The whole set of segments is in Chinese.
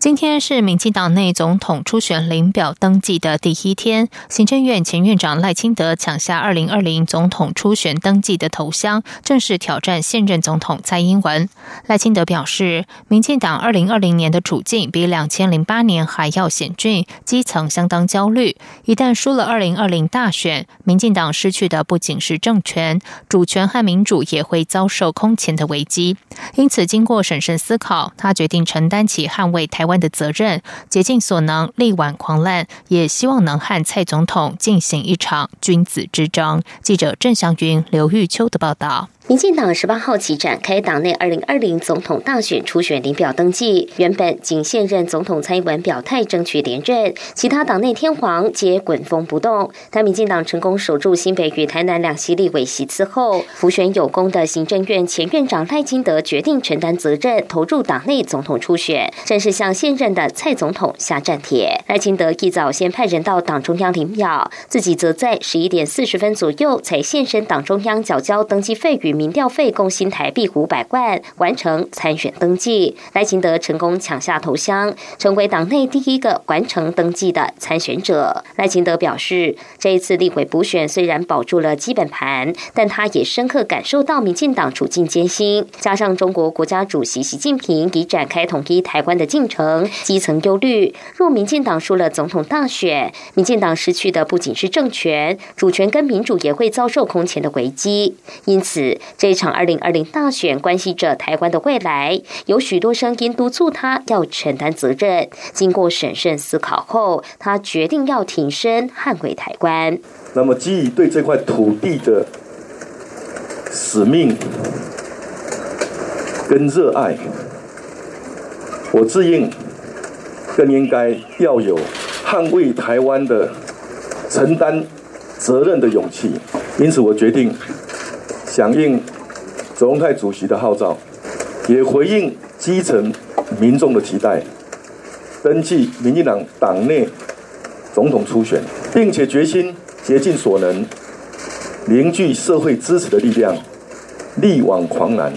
今天是民进党内总统初选领表登记的第一天，行政院前院长赖清德抢下二零二零总统初选登记的头香，正式挑战现任总统蔡英文。赖清德表示，民进党二零二零年的处境比两千零八年还要险峻，基层相当焦虑。一旦输了二零二零大选，民进党失去的不仅是政权、主权和民主，也会遭受空前的危机。因此，经过审慎思考，他决定承担起捍卫台。湾的责任，竭尽所能力挽狂澜，也希望能和蔡总统进行一场君子之争。记者郑祥云、刘玉秋的报道。民进党十八号起展开党内二零二零总统大选初选领表登记，原本仅现任总统蔡英文表态争取连任，其他党内天皇皆滚风不动。但民进党成功守住新北与台南两席立委席次后，辅选有功的行政院前院长赖清德决定承担责任，投入党内总统初选，正式向现任的蔡总统下战帖。赖清德一早先派人到党中央领表，自己则在十一点四十分左右才现身党中央缴交登记费与。民调费共新台币五百万，完成参选登记。赖清德成功抢下头香，成为党内第一个完成登记的参选者。赖清德表示，这一次立委补选虽然保住了基本盘，但他也深刻感受到民进党处境艰辛，加上中国国家主席习近平已展开统一台湾的进程，基层忧虑。若民进党输了总统大选，民进党失去的不仅是政权、主权跟民主，也会遭受空前的危机。因此。这场二零二零大选关系着台湾的未来，有许多声音督促他要承担责任。经过审慎思考后，他决定要挺身捍卫台湾。那么，基于对这块土地的使命跟热爱，我自应更应该要有捍卫台湾的承担责任的勇气。因此，我决定。响应总统主席的号召，也回应基层民众的期待，登记民进党党内总统初选，并且决心竭尽所能凝聚社会支持的力量，力挽狂澜，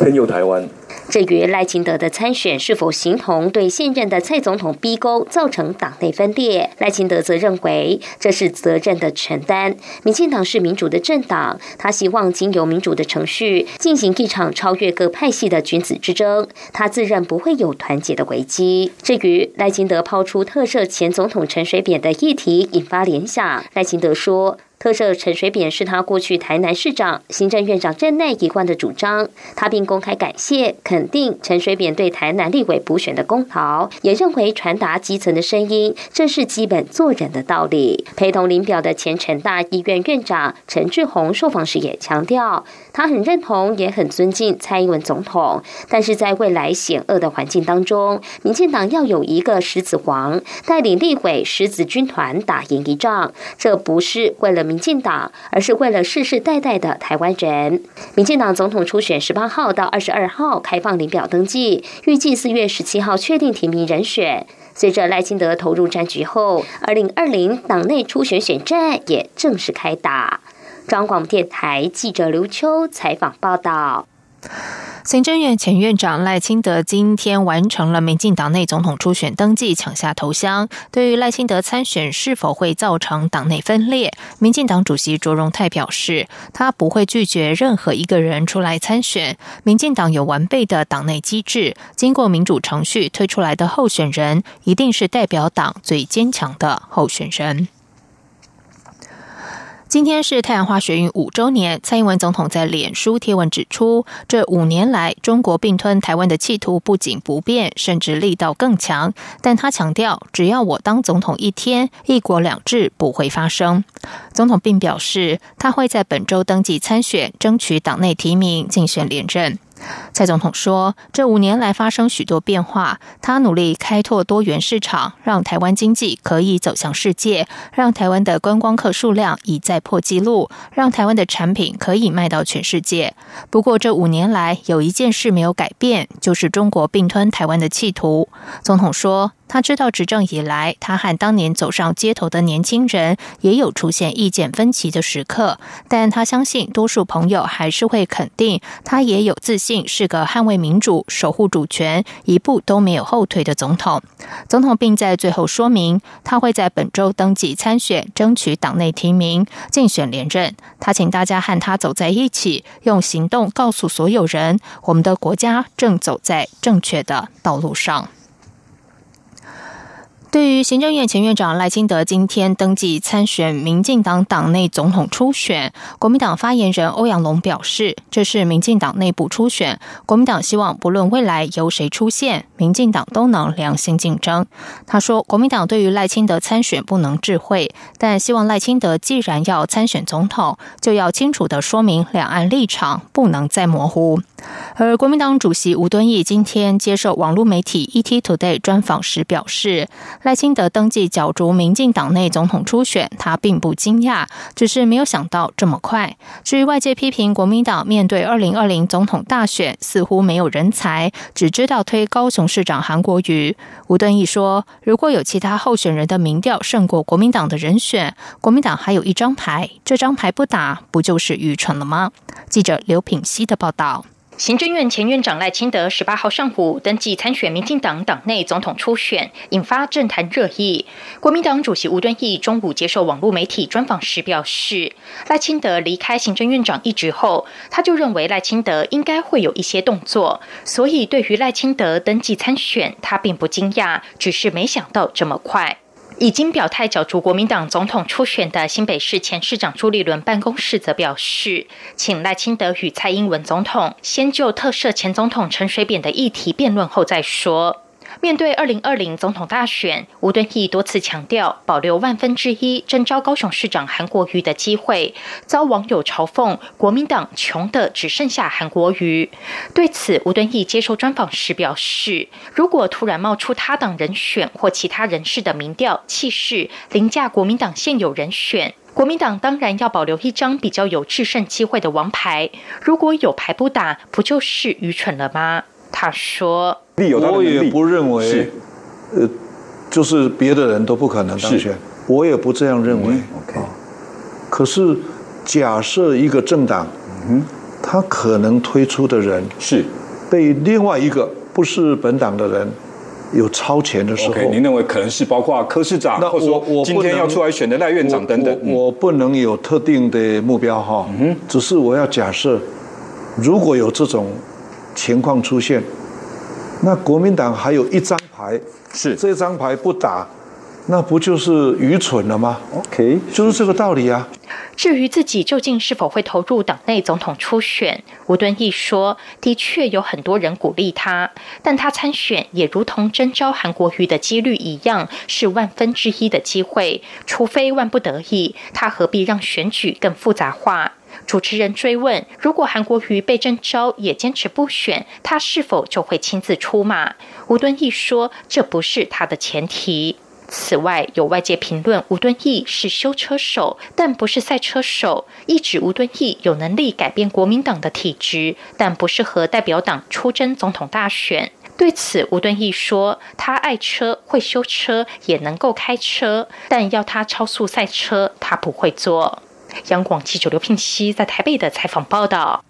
天佑台湾。至于赖清德的参选是否形同对现任的蔡总统逼宫，造成党内分裂，赖清德则认为这是责任的承担。民进党是民主的政党，他希望经由民主的程序进行一场超越各派系的君子之争。他自认不会有团结的危机。至于赖清德抛出特赦前总统陈水扁的议题，引发联想。赖清德说。特赦陈水扁是他过去台南市长、行政院长任内一贯的主张。他并公开感谢、肯定陈水扁对台南立委补选的功劳，也认为传达基层的声音，这是基本做人的道理。陪同林表的前成大医院院长陈志宏受访时也强调，他很认同，也很尊敬蔡英文总统，但是在未来险恶的环境当中，民进党要有一个狮子王带领立委狮子军团打赢一仗，这不是为了。民民进党，而是为了世世代代的台湾人。民进党总统初选十八号到二十二号开放领表登记，预计四月十七号确定提名人选。随着赖清德投入战局后，二零二零党内初选选战也正式开打。中广电台记者刘秋采访报道。行政院前院长赖清德今天完成了民进党内总统初选登记，抢下头香。对于赖清德参选是否会造成党内分裂，民进党主席卓荣泰表示，他不会拒绝任何一个人出来参选。民进党有完备的党内机制，经过民主程序推出来的候选人，一定是代表党最坚强的候选人。今天是太阳花学运五周年，蔡英文总统在脸书贴文指出，这五年来中国并吞台湾的企图不仅不变，甚至力道更强。但他强调，只要我当总统一天，一国两制不会发生。总统并表示，他会在本周登记参选，争取党内提名，竞选连任。蔡总统说，这五年来发生许多变化，他努力开拓多元市场，让台湾经济可以走向世界，让台湾的观光客数量已再破纪录，让台湾的产品可以卖到全世界。不过，这五年来有一件事没有改变，就是中国并吞台湾的企图。总统说。他知道执政以来，他和当年走上街头的年轻人也有出现意见分歧的时刻，但他相信多数朋友还是会肯定他也有自信是个捍卫民主、守护主权、一步都没有后退的总统。总统并在最后说明，他会在本周登记参选，争取党内提名，竞选连任。他请大家和他走在一起，用行动告诉所有人，我们的国家正走在正确的道路上。对于行政院前院长赖清德今天登记参选民进党党内总统初选，国民党发言人欧阳龙表示，这是民进党内部初选，国民党希望不论未来由谁出现，民进党都能良性竞争。他说，国民党对于赖清德参选不能智慧，但希望赖清德既然要参选总统，就要清楚的说明两岸立场，不能再模糊。而国民党主席吴敦义今天接受网络媒体 ET Today 专访时表示。赖清德登记角逐民进党内总统初选，他并不惊讶，只是没有想到这么快。至于外界批评国民党面对二零二零总统大选似乎没有人才，只知道推高雄市长韩国瑜，吴敦义说：“如果有其他候选人的民调胜过国民党的人选，国民党还有一张牌，这张牌不打，不就是愚蠢了吗？”记者刘品希的报道。行政院前院长赖清德十八号上午登记参选民进党党内总统初选，引发政坛热议。国民党主席吴敦义中午接受网络媒体专访时表示，赖清德离开行政院长一职后，他就认为赖清德应该会有一些动作，所以对于赖清德登记参选，他并不惊讶，只是没想到这么快。已经表态角逐国民党总统初选的新北市前市长朱立伦办公室则表示，请赖清德与蔡英文总统先就特赦前总统陈水扁的议题辩论后再说。面对二零二零总统大选，吴敦义多次强调保留万分之一征召高雄市长韩国瑜的机会，遭网友嘲讽国民党穷的只剩下韩国瑜。对此，吴敦义接受专访时表示，如果突然冒出他党人选或其他人士的民调气势凌驾国民党现有人选，国民党当然要保留一张比较有制胜机会的王牌。如果有牌不打，不就是愚蠢了吗？他说。我也不认为，呃，就是别的人都不可能当选，我也不这样认为。OK，可是假设一个政党，嗯，他可能推出的人是。被另外一个不是本党的人有超前的时候您认为可能是包括柯市长，那或者说今天要出来选的赖院长等等，我不能有特定的目标哈，嗯，只是我要假设，如果有这种情况出现。那国民党还有一张牌，是这张牌不打，那不就是愚蠢了吗？OK，就是这个道理啊。至于自己究竟是否会投入党内总统初选，吴敦义说，的确有很多人鼓励他，但他参选也如同征召韩国瑜的几率一样，是万分之一的机会。除非万不得已，他何必让选举更复杂化？主持人追问：“如果韩国瑜被征召也坚持不选，他是否就会亲自出马？”吴敦义说：“这不是他的前提。”此外，有外界评论吴敦义是修车手，但不是赛车手，一指吴敦义有能力改变国民党的体制，但不适合代表党出征总统大选。对此，吴敦义说：“他爱车，会修车，也能够开车，但要他超速赛车，他不会做。”央广记者刘聘熙在台北的采访报道。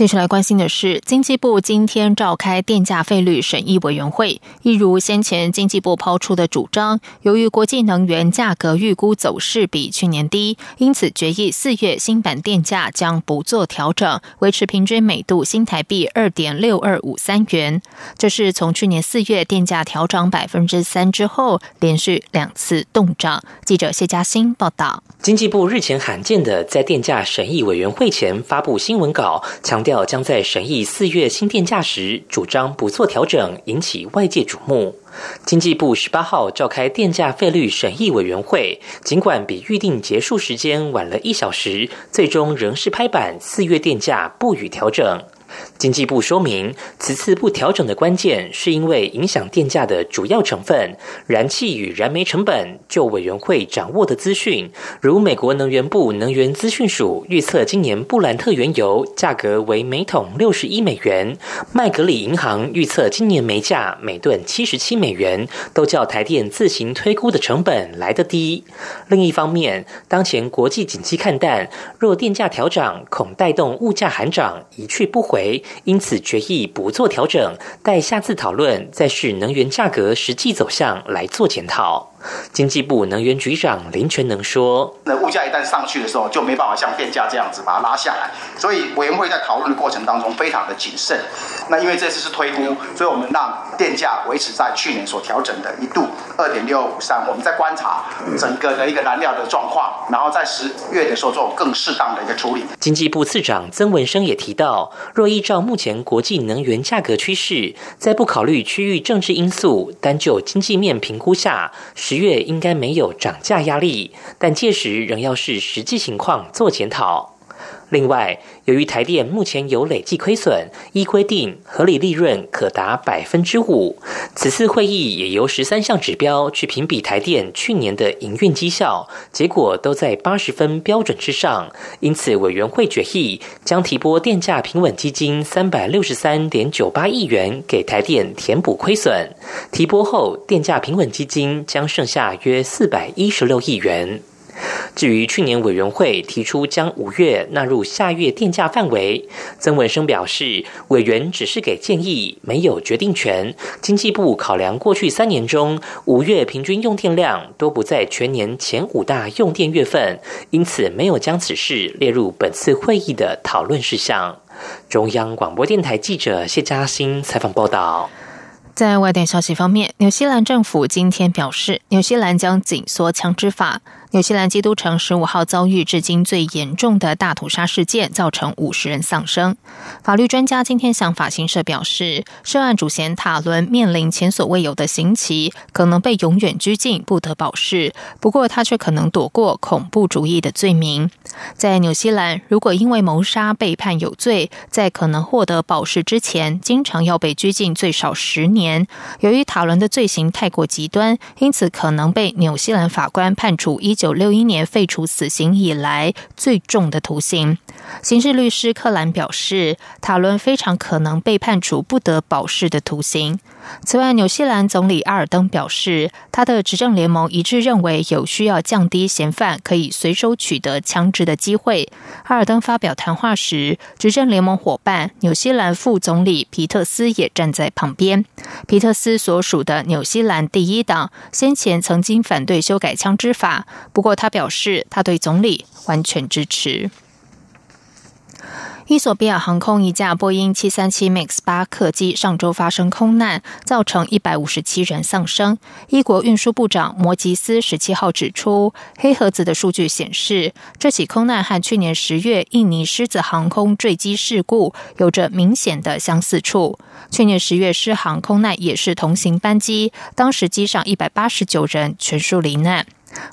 接下来关心的是，经济部今天召开电价费率审议委员会，一如先前经济部抛出的主张，由于国际能源价格预估走势比去年低，因此决议四月新版电价将不做调整，维持平均每度新台币二点六二五三元。这是从去年四月电价调涨百分之三之后，连续两次动涨。记者谢嘉欣报道。经济部日前罕见的在电价审议委员会前发布新闻稿，强调将在审议四月新电价时主张不做调整，引起外界瞩目。经济部十八号召开电价费率审议委员会，尽管比预定结束时间晚了一小时，最终仍是拍板四月电价不予调整。经济部说明，此次不调整的关键是因为影响电价的主要成分——燃气与燃煤成本。就委员会掌握的资讯，如美国能源部能源资讯署预测，今年布兰特原油价格为每桶六十一美元；麦格里银行预测今年煤价每吨七十七美元，都较台电自行推估的成本来得低。另一方面，当前国际景气看淡，若电价调涨，恐带动物价寒涨，一去不回。因此决议不做调整，待下次讨论再视能源价格实际走向来做检讨。经济部能源局长林全能说：“那物价一旦上去的时候，就没办法像电价这样子把它拉下来。所以委员会在讨论的过程当中非常的谨慎。那因为这次是推估，所以我们让电价维持在去年所调整的一度二点六五三。我们在观察整个的一个燃料的状况，然后在十月的时候做更适当的一个处理。”经济部次长曾文生也提到，若依照目前国际能源价格趋势，在不考虑区域政治因素，单就经济面评估下。十月应该没有涨价压力，但届时仍要视实际情况做检讨。另外，由于台电目前有累计亏损，依规定合理利润可达百分之五。此次会议也由十三项指标去评比台电去年的营运绩效，结果都在八十分标准之上。因此，委员会决议将提拨电价平稳基金三百六十三点九八亿元给台电填补亏损。提拨后，电价平稳基金将剩下约四百一十六亿元。至于去年委员会提出将五月纳入下月电价范围，曾文生表示，委员只是给建议，没有决定权。经济部考量过去三年中五月平均用电量都不在全年前五大用电月份，因此没有将此事列入本次会议的讨论事项。中央广播电台记者谢嘉欣采访报道。在外电消息方面，纽西兰政府今天表示，纽西兰将紧缩枪支法。纽西兰基督城十五号遭遇至今最严重的大屠杀事件，造成五十人丧生。法律专家今天向法新社表示，涉案主嫌塔伦面临前所未有的刑期，可能被永远拘禁，不得保释。不过，他却可能躲过恐怖主义的罪名。在纽西兰，如果因为谋杀被判有罪，在可能获得保释之前，经常要被拘禁最少十年。由于塔伦的罪行太过极端，因此可能被纽西兰法官判处一。九六一年废除死刑以来最重的徒刑。刑事律师克兰表示，塔伦非常可能被判处不得保释的徒刑。此外，纽西兰总理阿尔登表示，他的执政联盟一致认为有需要降低嫌犯可以随手取得枪支的机会。阿尔登发表谈话时，执政联盟伙伴纽西兰副总理皮特斯也站在旁边。皮特斯所属的纽西兰第一党先前曾经反对修改枪支法。不过，他表示他对总理完全支持。伊索比亚航空一架波音七三七 MAX 八客机上周发生空难，造成一百五十七人丧生。伊国运输部长摩吉斯十七号指出，黑盒子的数据显示，这起空难和去年十月印尼狮子航空坠机事故有着明显的相似处。去年十月狮航空难也是同行班机，当时机上一百八十九人全数罹难。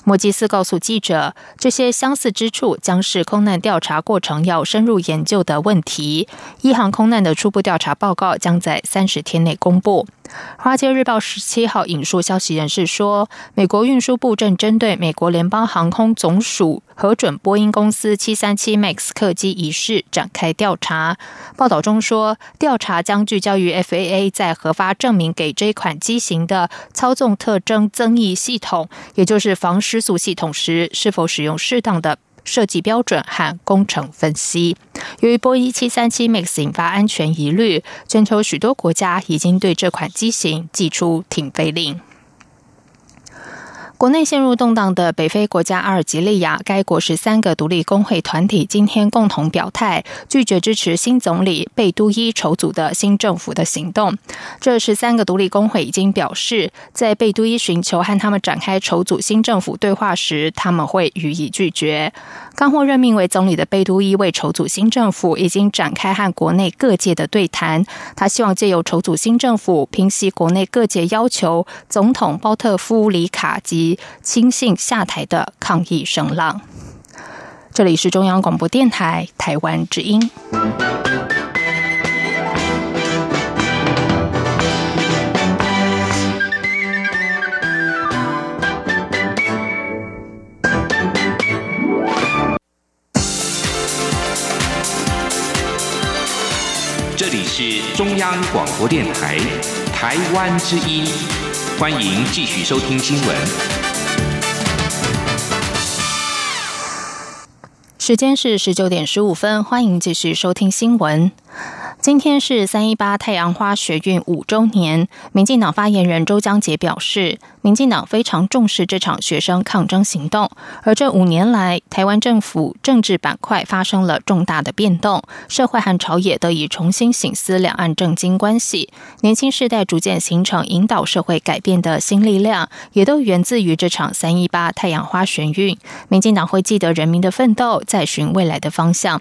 莫吉斯告诉记者，这些相似之处将是空难调查过程要深入研究的问题。一航空难的初步调查报告将在三十天内公布。《华尔街日报》十七号引述消息人士说，美国运输部正针对美国联邦航空总署核准波音公司七三七 MAX 客机一事展开调查。报道中说，调查将聚焦于 FAA 在核发证明给这款机型的操纵特征增益系统，也就是防失速系统时是否使用适当的。设计标准和工程分析。由于波音七三七 MAX 引发安全疑虑，全球许多国家已经对这款机型寄出停飞令。国内陷入动荡的北非国家阿尔及利亚，该国十三个独立工会团体今天共同表态，拒绝支持新总理贝都伊筹组的新政府的行动。这十三个独立工会已经表示，在贝都伊寻求和他们展开筹组新政府对话时，他们会予以拒绝。刚获任命为总理的贝都伊为筹组新政府，已经展开和国内各界的对谈。他希望借由筹组新政府，平息国内各界要求总统包特夫里卡及轻信下台的抗议声浪。这里是中央广播电台台湾之音。这里是中央广播电台台湾之音欢迎继续收听新闻。时间是十九点十五分，欢迎继续收听新闻。今天是三一八太阳花学运五周年，民进党发言人周江杰表示，民进党非常重视这场学生抗争行动。而这五年来，台湾政府政治板块发生了重大的变动，社会和朝野得以重新醒思两岸政经关系，年轻世代逐渐形成引导社会改变的新力量，也都源自于这场三一八太阳花学运。民进党会记得人民的奋斗，再寻未来的方向。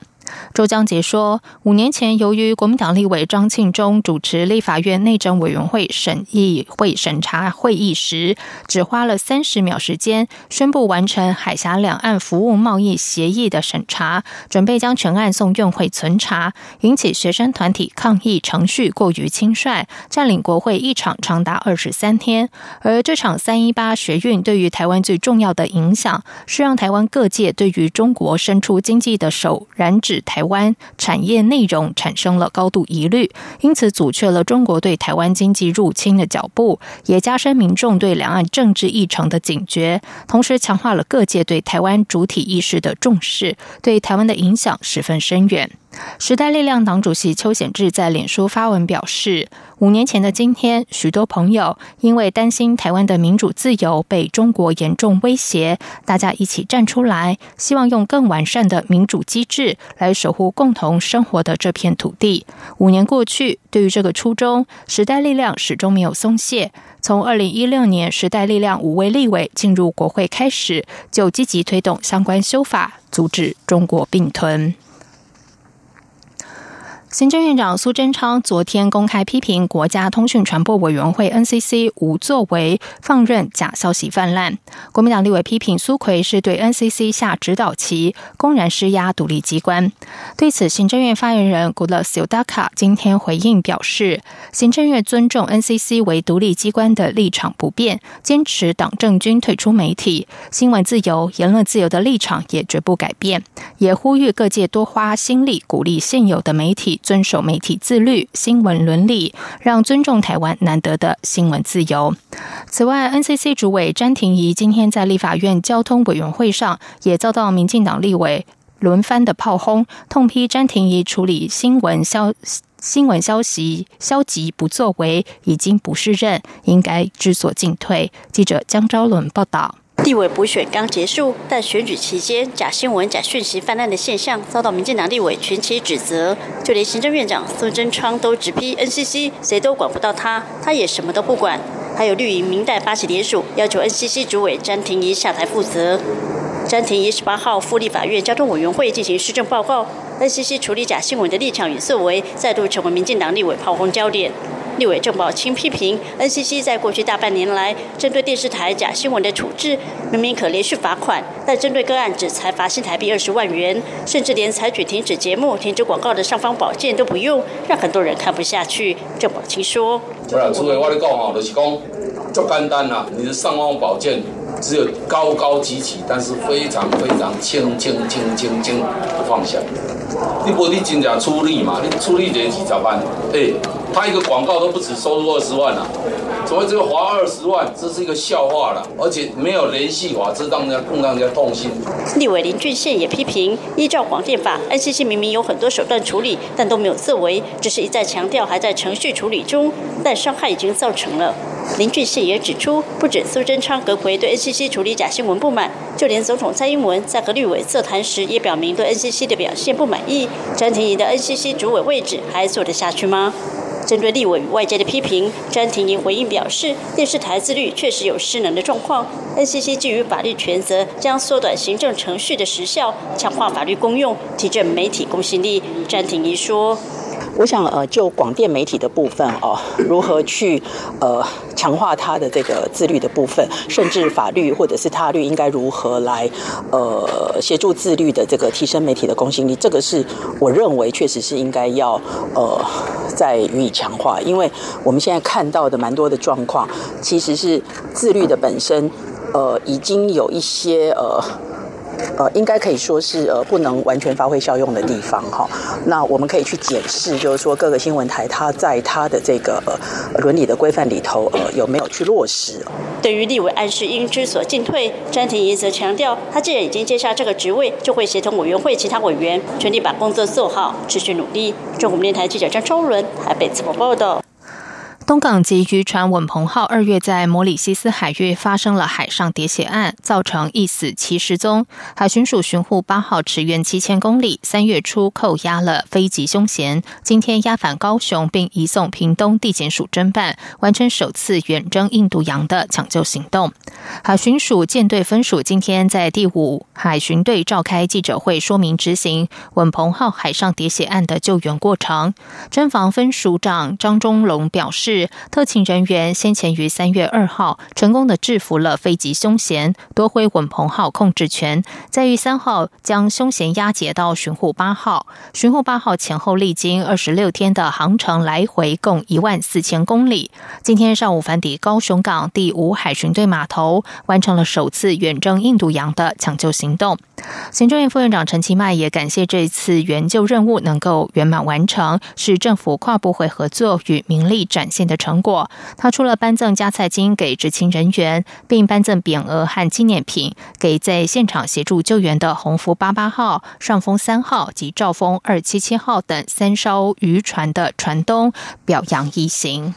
周江杰说，五年前，由于国民党立委张庆忠主持立法院内政委员会审议会审查会议时，只花了三十秒时间，宣布完成海峡两岸服务贸易协议的审查，准备将全案送院会存查，引起学生团体抗议程序过于轻率，占领国会一场长达二十三天。而这场三一八学运对于台湾最重要的影响，是让台湾各界对于中国伸出经济的手，染指台湾产业内容产生了高度疑虑，因此阻却了中国对台湾经济入侵的脚步，也加深民众对两岸政治议程的警觉，同时强化了各界对台湾主体意识的重视，对台湾的影响十分深远。时代力量党主席邱显志在脸书发文表示，五年前的今天，许多朋友因为担心台湾的民主自由被中国严重威胁，大家一起站出来，希望用更完善的民主机制来守护共同生活的这片土地。五年过去，对于这个初衷，时代力量始终没有松懈。从二零一六年时代力量五位立委进入国会开始，就积极推动相关修法，阻止中国并吞。行政院长苏贞昌昨天公开批评国家通讯传播委员会 NCC 无作为，放任假消息泛滥。国民党立委批评苏奎是对 NCC 下指导棋，公然施压独立机关。对此，行政院发言人古勒斯尤达卡今天回应表示，行政院尊重 NCC 为独立机关的立场不变，坚持党政军退出媒体、新闻自由、言论自由的立场也绝不改变，也呼吁各界多花心力鼓励现有的媒体。遵守媒体自律、新闻伦理，让尊重台湾难得的新闻自由。此外，NCC 主委詹廷仪今天在立法院交通委员会上，也遭到民进党立委轮番的炮轰，痛批詹廷仪处理新闻消新闻消息消极不作为，已经不是任，应该知所进退。记者江昭伦报道。地委补选刚结束，但选举期间假新闻、假讯息泛滥的现象遭到民进党立委群起指责，就连行政院长苏贞昌都直批 NCC，谁都管不到他，他也什么都不管。还有绿营明代八旗联署，要求 NCC 主委詹廷仪下台负责。詹廷仪十八号赴立法院交通委员会进行施政报告，NCC 处理假新闻的立场与作为，再度成为民进党立委炮轰焦点。立委郑宝清批评 NCC 在过去大半年来针对电视台假新闻的处置，明明可连续罚款，但针对个案只才罚新台币二十万元，甚至连采取停止节目、停止广告的尚方宝剑都不用，让很多人看不下去。郑宝清说：“不然，诸位我跟你讲哈，就是讲，就简单啦，你的尚方宝剑只有高高举起，但是非常非常轻轻轻轻轻不放下。你不你真正出力嘛？你出力得几十万，哎。”拍一个广告都不止收入二十万啊，怎么只有花二十万？这是一个笑话了，而且没有联系法，这让人家更让人家痛心。立委林俊宪也批评，依照广电法，NCC 明明有很多手段处理，但都没有作为，只是一再强调还在程序处理中，但伤害已经造成了。林俊熙也指出，不止苏贞昌、葛奎对 NCC 处理假新闻不满，就连总统蔡英文在和绿委座谈时，也表明对 NCC 的表现不满意。詹婷仪的 NCC 主委位置还做得下去吗？针对立委与外界的批评，詹婷仪回应表示，电视台自律确实有失能的状况。NCC 基于法律权责，将缩短行政程序的时效，强化法律公用，提振媒体公信力。詹婷仪说。我想，呃，就广电媒体的部分哦，如何去呃强化它的这个自律的部分，甚至法律或者是他律应该如何来呃协助自律的这个提升媒体的公信力，这个是我认为确实是应该要呃再予以强化，因为我们现在看到的蛮多的状况，其实是自律的本身呃已经有一些呃。呃，应该可以说是呃不能完全发挥效用的地方哈。那我们可以去检视，就是说各个新闻台它在它的这个呃伦理的规范里头，呃有没有去落实。对于立委暗示应知所进退，詹婷仪则强调，他既然已经接下这个职位，就会协同委员会其他委员，全力把工作做好，持续努力。中国电台记者张超伦台北采访报道。东港籍渔船“稳鹏号”二月在摩里西斯海域发生了海上喋血案，造成一死七失踪。海巡署巡护“八号”驰援七千公里，三月初扣押了飞机凶嫌，今天押返高雄，并移送屏东地检署侦办，完成首次远征印度洋的抢救行动。海巡署舰队分署今天在第五海巡队召开记者会，说明执行“稳鹏号”海上喋血案的救援过程。侦防分署长张忠龙表示。特勤人员先前于三月二号成功的制服了飞机凶嫌，夺回稳鹏号控制权，在于三号将凶嫌押解到巡护八号。巡护八号前后历经二十六天的航程，来回共一万四千公里。今天上午返抵高雄港第五海巡队码头，完成了首次远征印度洋的抢救行动。行政院副院长陈其迈也感谢这次援救任务能够圆满完成，是政府跨部会合作与民力展现。的成果，他除了颁赠加菜金给执勤人员，并颁赠匾额和纪念品给在现场协助救援的鸿福八八号、上风三号及兆丰二七七号等三艘渔船的船东，表扬一行。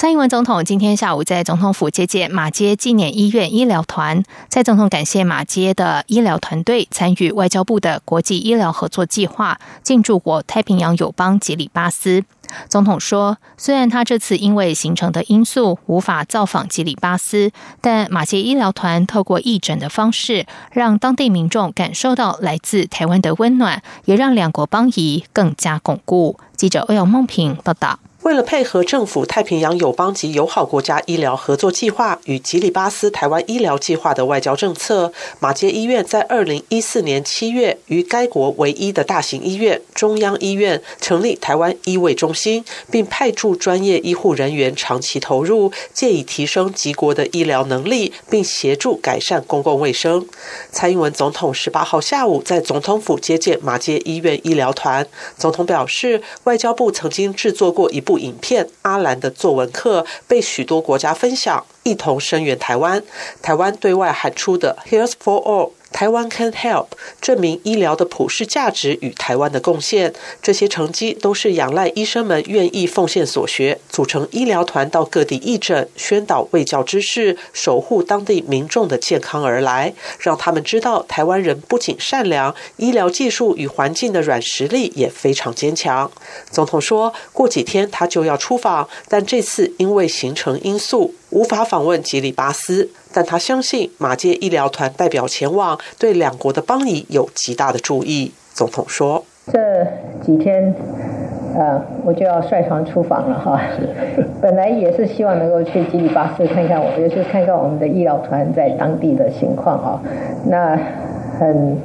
蔡英文总统今天下午在总统府接见马街纪念医院医疗团。蔡总统感谢马街的医疗团队参与外交部的国际医疗合作计划，进驻我太平洋友邦吉里巴斯。总统说，虽然他这次因为行程的因素无法造访吉里巴斯，但马街医疗团透过义诊的方式，让当地民众感受到来自台湾的温暖，也让两国邦谊更加巩固。记者欧阳梦平报道。为了配合政府太平洋友邦及友好国家医疗合作计划与吉里巴斯台湾医疗计划的外交政策，马街医院在二零一四年七月于该国唯一的大型医院中央医院成立台湾医卫中心，并派驻专业医护人员长期投入，借以提升吉国的医疗能力，并协助改善公共卫生。蔡英文总统十八号下午在总统府接见马街医院医疗团，总统表示，外交部曾经制作过一部。部影片《阿兰的作文课》被许多国家分享，一同声援台湾。台湾对外喊出的 “Here's for all”。台湾 can help 证明医疗的普世价值与台湾的贡献，这些成绩都是仰赖医生们愿意奉献所学，组成医疗团到各地义诊、宣导卫教知识、守护当地民众的健康而来，让他们知道台湾人不仅善良，医疗技术与环境的软实力也非常坚强。总统说过几天他就要出访，但这次因为行程因素。无法访问吉里巴斯，但他相信马街医疗团代表前往，对两国的邦谊有极大的注意。总统说：“这几天，呃，我就要率团出访了哈。本来也是希望能够去吉里巴斯看看，我也是看看我们的医疗团在当地的情况啊。那很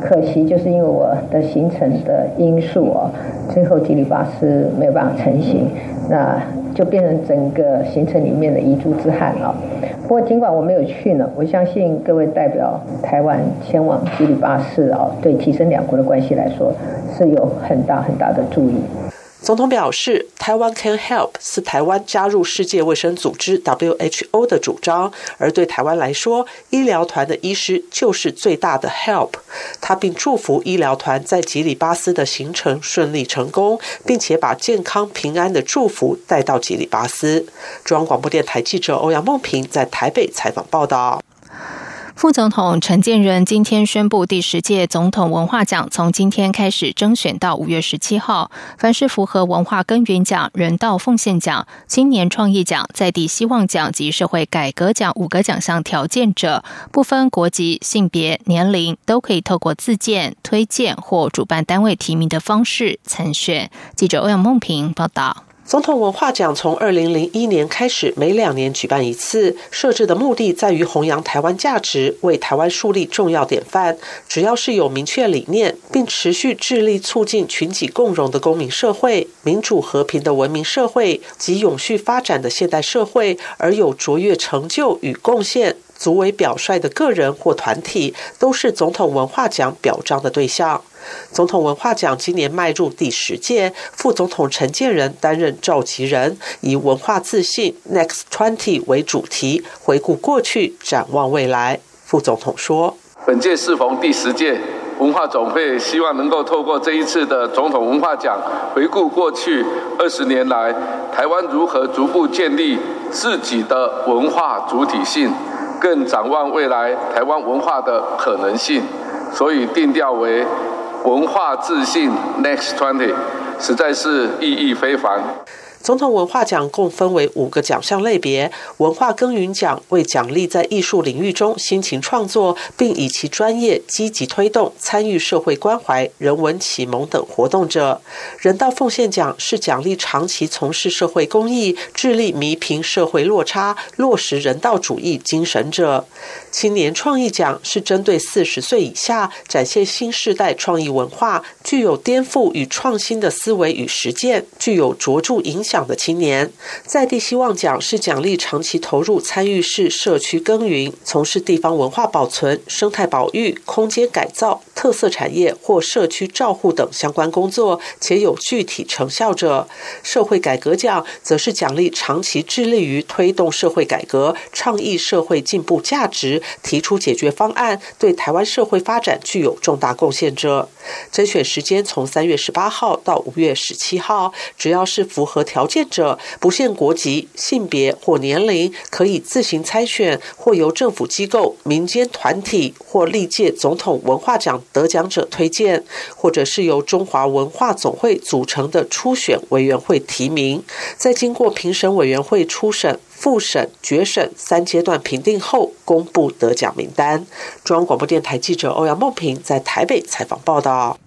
可惜，就是因为我的行程的因素啊，最后吉里巴斯没有办法成行。那。”就变成整个行程里面的遗珠之憾了。不过尽管我没有去呢，我相信各位代表台湾前往吉里巴斯啊，对提升两国的关系来说是有很大很大的注意。总统表示，台湾 can help 是台湾加入世界卫生组织 WHO 的主张，而对台湾来说，医疗团的医师就是最大的 help。他并祝福医疗团在吉里巴斯的行程顺利成功，并且把健康平安的祝福带到吉里巴斯。中央广播电台记者欧阳梦平在台北采访报道。副总统陈建仁今天宣布，第十届总统文化奖从今天开始征选到五月十七号。凡是符合文化耕耘奖、人道奉献奖、青年创意奖、在地希望奖及社会改革奖五个奖项条件者，不分国籍、性别、年龄，都可以透过自荐、推荐或主办单位提名的方式参选。记者欧阳梦平报道。总统文化奖从二零零一年开始，每两年举办一次。设置的目的在于弘扬台湾价值，为台湾树立重要典范。只要是有明确理念，并持续致力促进群体共荣的公民社会、民主和平的文明社会及永续发展的现代社会，而有卓越成就与贡献。足为表率的个人或团体，都是总统文化奖表彰的对象。总统文化奖今年迈入第十届，副总统陈建仁担任召集人，以文化自信 Next Twenty 为主题，回顾过去，展望未来。副总统说：“本届适逢第十届文化总会，希望能够透过这一次的总统文化奖，回顾过去二十年来台湾如何逐步建立自己的文化主体性，更展望未来台湾文化的可能性。所以定调为。”文化自信 Next Twenty，实在是意义非凡。总统文化奖共分为五个奖项类别，文化耕耘奖为奖励在艺术领域中辛勤创作，并以其专业积极推动参与社会关怀、人文启蒙等活动者；人道奉献奖是奖励长期从事社会公益、致力弥平社会落差、落实人道主义精神者。青年创意奖是针对四十岁以下展现新时代创意文化、具有颠覆与创新的思维与实践、具有卓著影响的青年。在地希望奖是奖励长期投入参与式社区耕耘、从事地方文化保存、生态保育、空间改造、特色产业或社区照护等相关工作且有具体成效者。社会改革奖则是奖励长期致力于推动社会改革、倡议社会进步价值。提出解决方案，对台湾社会发展具有重大贡献者。甄选时间从三月十八号到五月十七号，只要是符合条件者，不限国籍、性别或年龄，可以自行参选，或由政府机构、民间团体或历届总统文化奖得奖者推荐，或者是由中华文化总会组成的初选委员会提名，在经过评审委员会初审。复审、决审三阶段评定后，公布得奖名单。中央广播电台记者欧阳梦平在台北采访报道。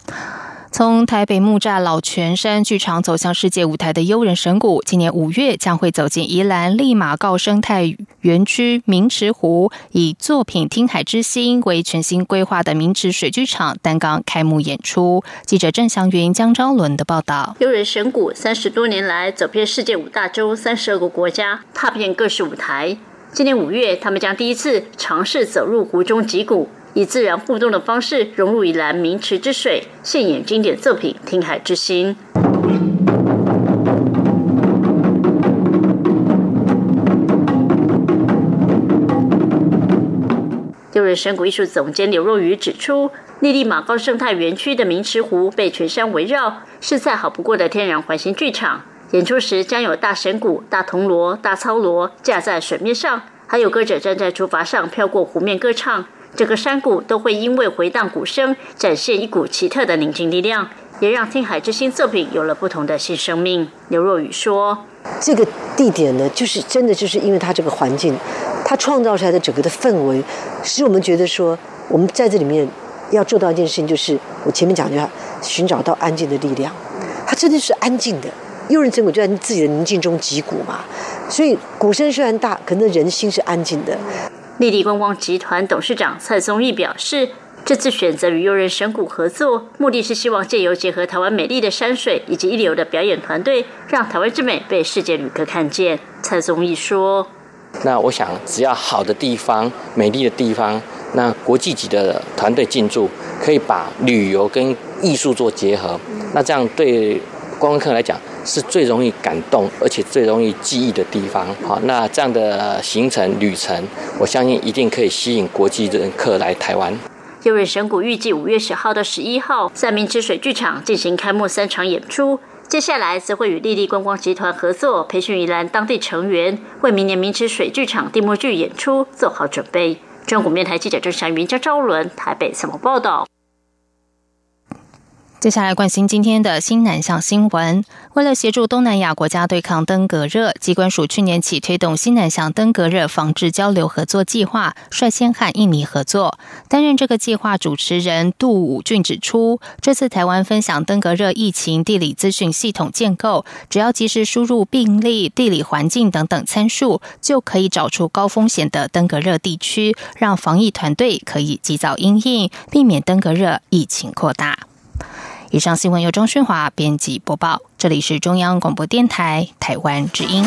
从台北木栅老泉山剧场走向世界舞台的悠人神谷，今年五月将会走进宜兰利马告生态园区明池湖，以作品《听海之心》为全新规划的明池水剧场单纲开幕演出。记者郑祥云、江昭伦的报道。悠人神谷三十多年来走遍世界五大洲三十二个国家，踏遍各式舞台。今年五月，他们将第一次尝试走入湖中击鼓。以自然互动的方式融入宜兰名池之水，现演经典作品《听海之心》。六人神谷艺术总监刘若愚指出，丽丽马高生态园区的名池湖被全山围绕，是再好不过的天然环形剧场。演出时将有大神鼓、大铜锣、大操锣架在水面上，还有歌者站在竹筏上飘过湖面歌唱。整个山谷都会因为回荡鼓声，展现一股奇特的宁静力量，也让听海之心作品有了不同的新生命。刘若雨说：“这个地点呢，就是真的就是因为它这个环境，它创造出来的整个的氛围，使我们觉得说，我们在这里面要做到一件事情，就是我前面讲的，寻找到安静的力量。它真的是安静的，幽人真鼓就在自己的宁静中击鼓嘛，所以鼓声虽然大，可能人心是安静的。”丽丽观光集团董事长蔡宗义表示，这次选择与悠人神谷合作，目的是希望借由结合台湾美丽的山水以及一流的表演团队，让台湾之美被世界旅客看见。蔡宗义说：“那我想，只要好的地方、美丽的地方，那国际级的团队进驻，可以把旅游跟艺术做结合，那这样对观光客来讲。”是最容易感动，而且最容易记忆的地方。好，那这样的行程旅程，我相信一定可以吸引国际人客来台湾。悠人神谷预计五月十号到十一号在明池水剧场进行开幕三场演出，接下来则会与丽丽观光集团合作，培训宜兰当地成员，为明年明池水剧场定幕剧演出做好准备。中国面台记者郑祥云、张昭伦台北采访报道。接下来关心今天的新南向新闻。为了协助东南亚国家对抗登革热，机关署去年起推动新南向登革热防治交流合作计划，率先和印尼合作。担任这个计划主持人杜武俊指出，这次台湾分享登革热疫情地理资讯系统建构，只要及时输入病例、地理环境等等参数，就可以找出高风险的登革热地区，让防疫团队可以及早应应，避免登革热疫情扩大。以上新闻由钟勋华编辑播报，这里是中央广播电台台湾之音。